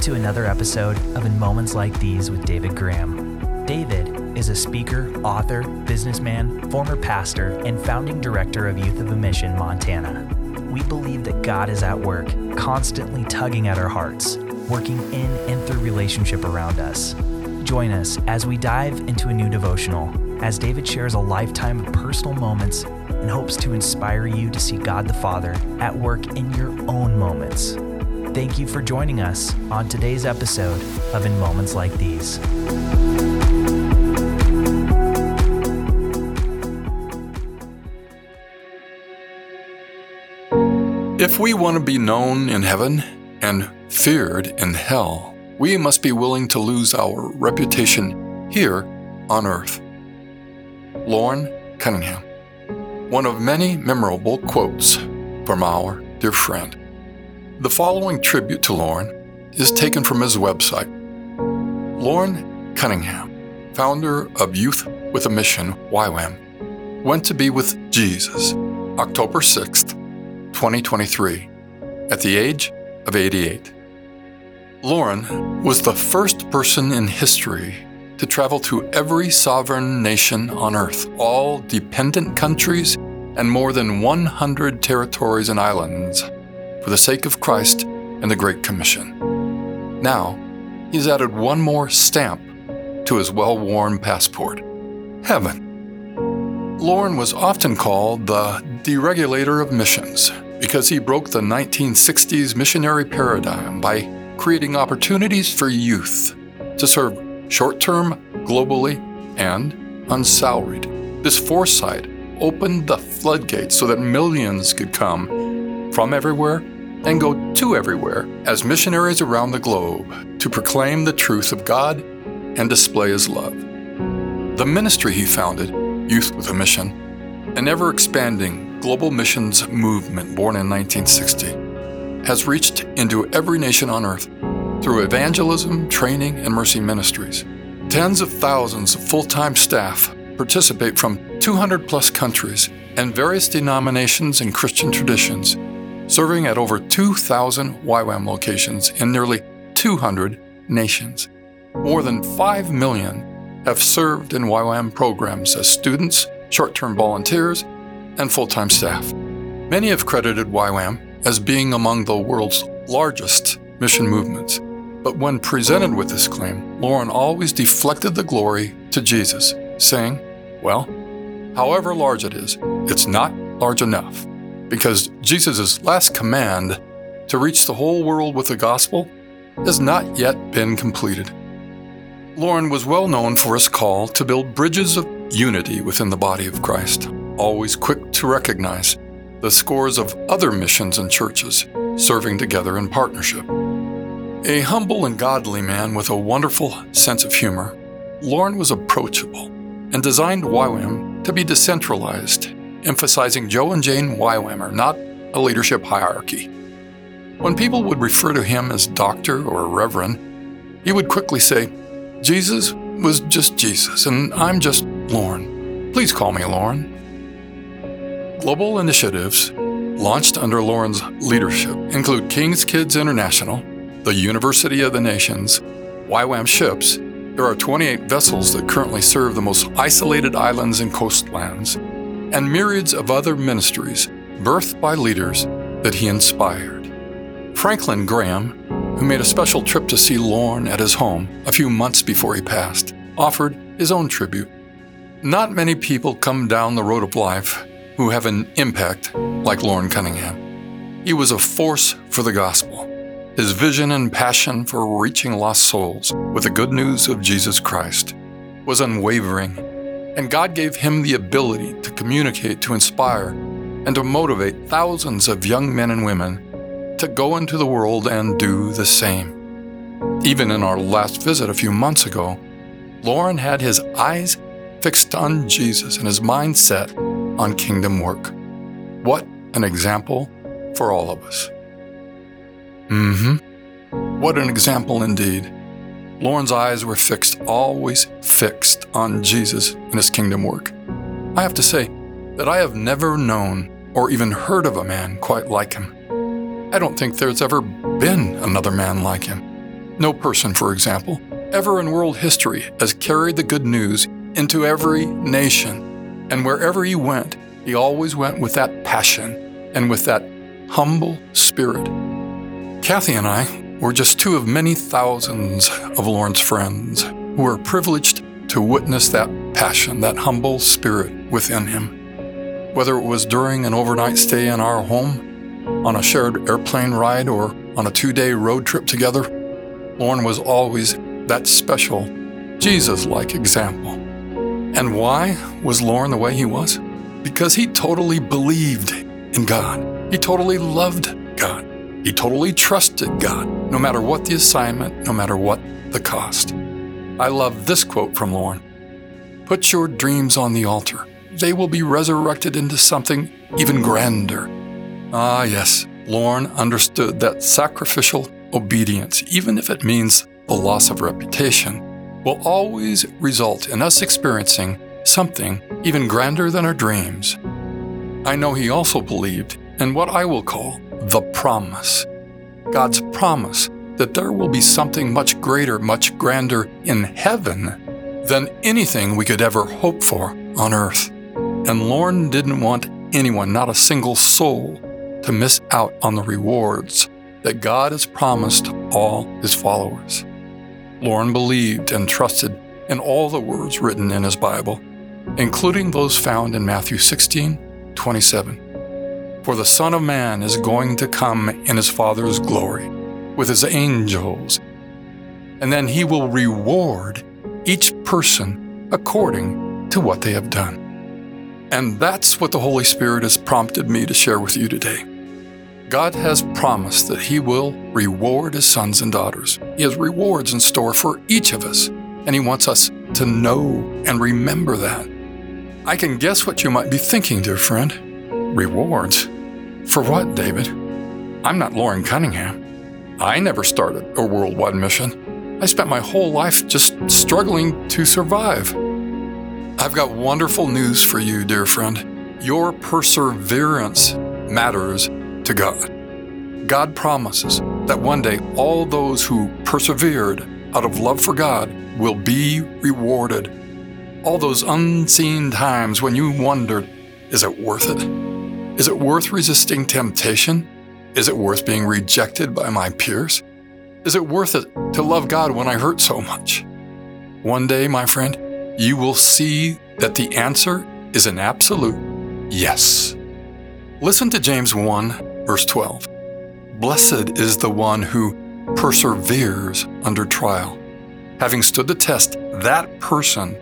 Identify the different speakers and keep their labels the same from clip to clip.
Speaker 1: to another episode of In Moments Like These with David Graham. David is a speaker, author, businessman, former pastor, and founding director of Youth of a Mission, Montana. We believe that God is at work, constantly tugging at our hearts, working in and through relationship around us. Join us as we dive into a new devotional, as David shares a lifetime of personal moments and hopes to inspire you to see God the Father at work in your own moments. Thank you for joining us on today's episode of In Moments Like These.
Speaker 2: If we want to be known in heaven and feared in hell, we must be willing to lose our reputation here on earth. Loren Cunningham. One of many memorable quotes from our dear friend. The following tribute to Loren is taken from his website. Loren Cunningham, founder of Youth with a Mission, YWAM, went to be with Jesus October 6th, 2023, at the age of 88. Loren was the first person in history to travel to every sovereign nation on earth, all dependent countries, and more than 100 territories and islands for the sake of Christ and the Great Commission. Now, he's added one more stamp to his well worn passport heaven. Loren was often called the deregulator of missions because he broke the 1960s missionary paradigm by creating opportunities for youth to serve short term, globally, and unsalaried. This foresight opened the floodgates so that millions could come from everywhere and go to everywhere as missionaries around the globe to proclaim the truth of God and display His love. The ministry he founded, Youth with a Mission, an ever expanding global missions movement born in 1960, has reached into every nation on earth through evangelism, training, and mercy ministries. Tens of thousands of full time staff participate from 200 plus countries and various denominations and Christian traditions serving at over 2,000 YWAM locations in nearly 200 nations. More than 5 million have served in YWAM programs as students, short term volunteers, and full time staff. Many have credited YWAM as being among the world's largest mission movements. But when presented with this claim, Loren always deflected the glory to Jesus, saying, Well, however large it is, it's not large enough because Jesus' last command to reach the whole world with the gospel has not yet been completed. Loren was well known for his call to build bridges of unity within the body of Christ, always quick to recognize the scores of other missions and churches serving together in partnership. A humble and godly man with a wonderful sense of humor, Loren was approachable and designed YWAM to be decentralized emphasizing Joe and Jane YWAMer, not a leadership hierarchy. When people would refer to him as doctor or reverend, he would quickly say, Jesus was just Jesus, and I'm just Loren. Please call me Loren. Global initiatives launched under Loren's leadership include King's Kids International, the University of the Nations, YWAM ships. There are 28 vessels that currently serve the most isolated islands and coastlands and myriads of other ministries birthed by leaders that he inspired. Franklin Graham, who made a special trip to see Loren at his home a few months before he passed, offered his own tribute. Not many people come down the road of life who have an impact like Loren Cunningham. He was a force for the gospel. His vision and passion for reaching lost souls with the good news of Jesus Christ was unwavering and God gave him the ability to communicate, to inspire, and to motivate thousands of young men and women to go into the world and do the same. Even in our last visit a few months ago, Loren had his eyes fixed on Jesus and his mind set on kingdom work. What an example for all of us. Mm hmm. What an example indeed. Loren's eyes were fixed, always fixed on Jesus and his kingdom work. I have to say that I have never known or even heard of a man quite like him. I don't think there's ever been another man like him. No person, for example, ever in world history has carried the good news into every nation. And wherever he went, he always went with that passion and with that humble spirit. Kathy and I were just two of many thousands of Loren's friends who were privileged to witness that passion, that humble spirit within him. Whether it was during an overnight stay in our home, on a shared airplane ride, or on a two day road trip together, Loren was always that special, Jesus like example. And why was Loren the way he was? Because he totally believed in God. He totally loved. He totally trusted God, no matter what the assignment, no matter what the cost. I love this quote from Loren Put your dreams on the altar. They will be resurrected into something even grander. Ah, yes, Loren understood that sacrificial obedience, even if it means the loss of reputation, will always result in us experiencing something even grander than our dreams. I know he also believed in what I will call the promise God's promise that there will be something much greater, much grander in heaven than anything we could ever hope for on earth. And Loren didn't want anyone, not a single soul, to miss out on the rewards that God has promised all his followers. Loren believed and trusted in all the words written in his Bible, including those found in Matthew 16 27. For the Son of Man is going to come in his Father's glory with his angels, and then he will reward each person according to what they have done. And that's what the Holy Spirit has prompted me to share with you today. God has promised that He will reward His sons and daughters. He has rewards in store for each of us, and He wants us to know and remember that. I can guess what you might be thinking, dear friend. Rewards? For what, David? I'm not Loren Cunningham. I never started a worldwide mission. I spent my whole life just struggling to survive. I've got wonderful news for you, dear friend. Your perseverance matters to God. God promises that one day all those who persevered out of love for God will be rewarded. All those unseen times when you wondered, is it worth it? Is it worth resisting temptation? Is it worth being rejected by my peers? Is it worth it to love God when I hurt so much? One day, my friend, you will see that the answer is an absolute yes. Listen to James 1 Verse 12 Blessed is the one who perseveres under trial. Having stood the test, that person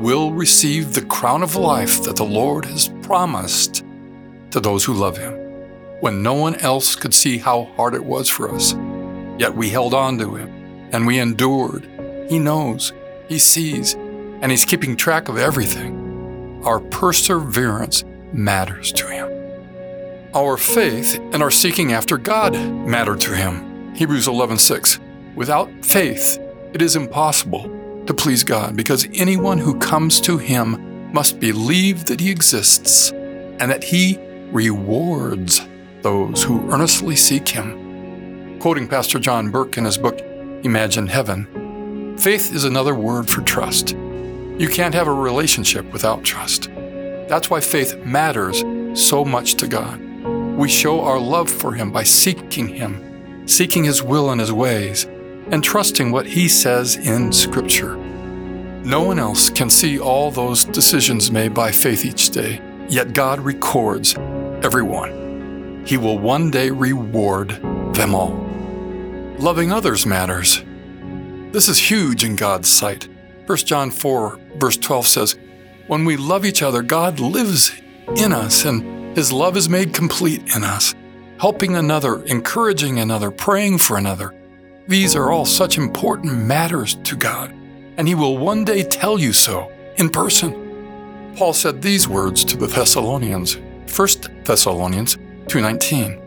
Speaker 2: will receive the crown of life that the Lord has promised to those who love him. When no one else could see how hard it was for us, yet we held on to him and we endured. He knows, he sees, and he's keeping track of everything. Our perseverance matters to him. Our faith and our seeking after God matter to him. Hebrews 11:6. Without faith, it is impossible to please God because anyone who comes to him must believe that he exists and that he rewards those who earnestly seek him. Quoting Pastor John Burke in his book Imagine Heaven, faith is another word for trust. You can't have a relationship without trust. That's why faith matters so much to God. We show our love for Him by seeking Him, seeking His will and His ways, and trusting what He says in Scripture. No one else can see all those decisions made by faith each day, yet God records every one. He will one day reward them all. Loving others matters. This is huge in God's sight. 1 John 4, verse 12 says, When we love each other, God lives in us and his love is made complete in us, helping another, encouraging another, praying for another. These are all such important matters to God, and He will one day tell you so in person. Paul said these words to the Thessalonians, 1 Thessalonians 2:19.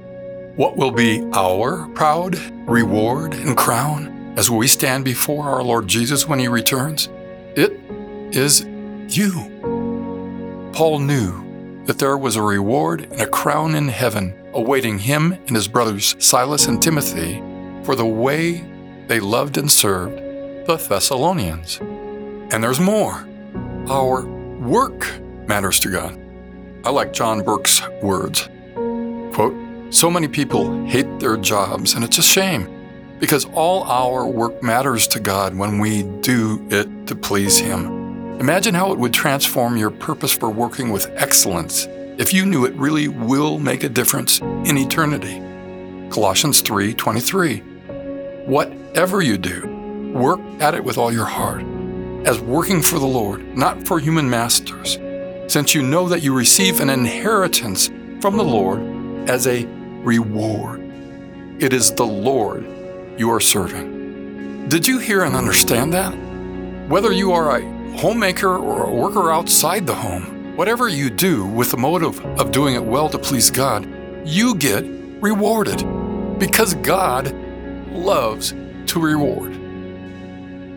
Speaker 2: What will be our proud reward and crown as we stand before our Lord Jesus when he returns? It is you. Paul knew that there was a reward and a crown in heaven awaiting him and his brothers Silas and Timothy for the way they loved and served the Thessalonians. And there's more. Our work matters to God. I like John Burke's words. Quote, so many people hate their jobs, and it's a shame because all our work matters to God when we do it to please Him. Imagine how it would transform your purpose for working with excellence if you knew it really will make a difference in eternity. Colossians 3:23. Whatever you do, work at it with all your heart, as working for the Lord, not for human masters, since you know that you receive an inheritance from the Lord as a reward. It is the Lord you are serving. Did you hear and understand that? Whether you are a homemaker or a worker outside the home, whatever you do with the motive of doing it well to please God, you get rewarded because God loves to reward.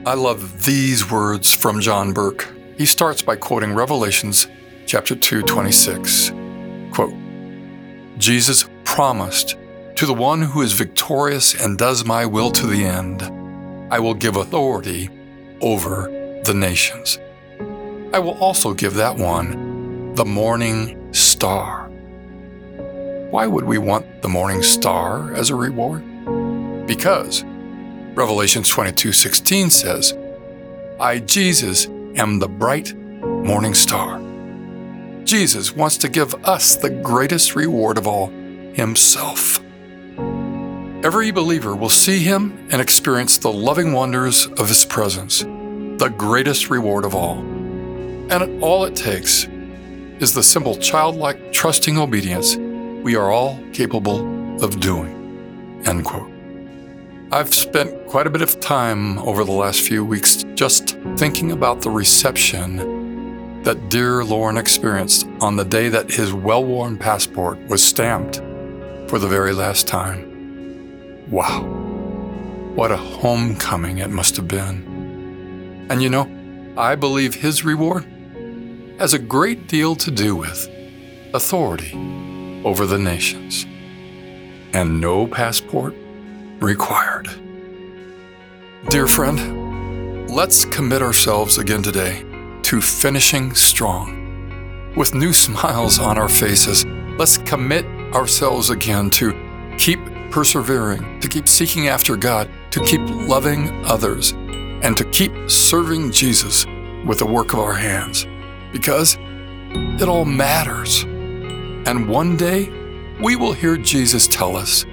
Speaker 2: I love these words from John Burke. He starts by quoting Revelations chapter 2, 26. Quote, Jesus promised to the one who is victorious and does my will to the end, I will give authority over the nations. I will also give that one the morning star. Why would we want the morning star as a reward? Because Revelation 22:16 says, I Jesus am the bright morning star. Jesus wants to give us the greatest reward of all, himself. Every believer will see him and experience the loving wonders of his presence, the greatest reward of all. And all it takes is the simple childlike trusting obedience we are all capable of doing. End quote. I've spent quite a bit of time over the last few weeks just thinking about the reception that dear Loren experienced on the day that his well worn passport was stamped for the very last time. Wow. What a homecoming it must have been. And you know, I believe his reward has a great deal to do with authority over the nations. And no passport required. Dear friend, let's commit ourselves again today to finishing strong. With new smiles on our faces, let's commit ourselves again to keep persevering, to keep seeking after God, to keep loving others, and to keep serving Jesus with the work of our hands. Because it all matters. And one day, we will hear Jesus tell us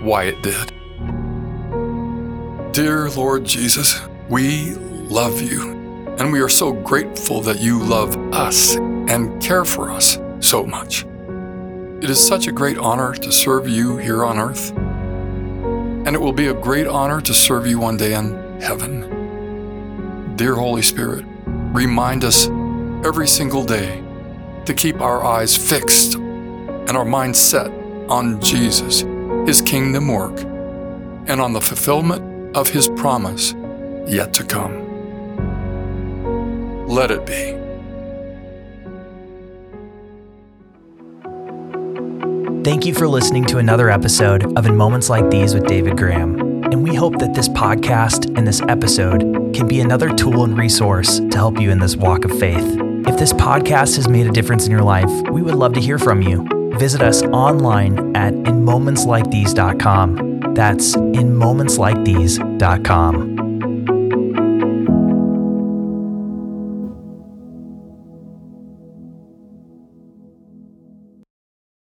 Speaker 2: why it did. Dear Lord Jesus, we love you, and we are so grateful that you love us and care for us so much. It is such a great honor to serve you here on earth, and it will be a great honor to serve you one day in heaven. Dear Holy Spirit, remind us every single day to keep our eyes fixed and our minds set on Jesus, His kingdom work, and on the fulfillment of his promise yet to come. Let it be.
Speaker 1: Thank you for listening to another episode of In Moments Like These with David Graham. And we hope that this podcast and this episode can be another tool and resource to help you in this walk of faith. If this podcast has made a difference in your life, we would love to hear from you. Visit us online at inmomentslikethese.com. That's in momentslikethese.com.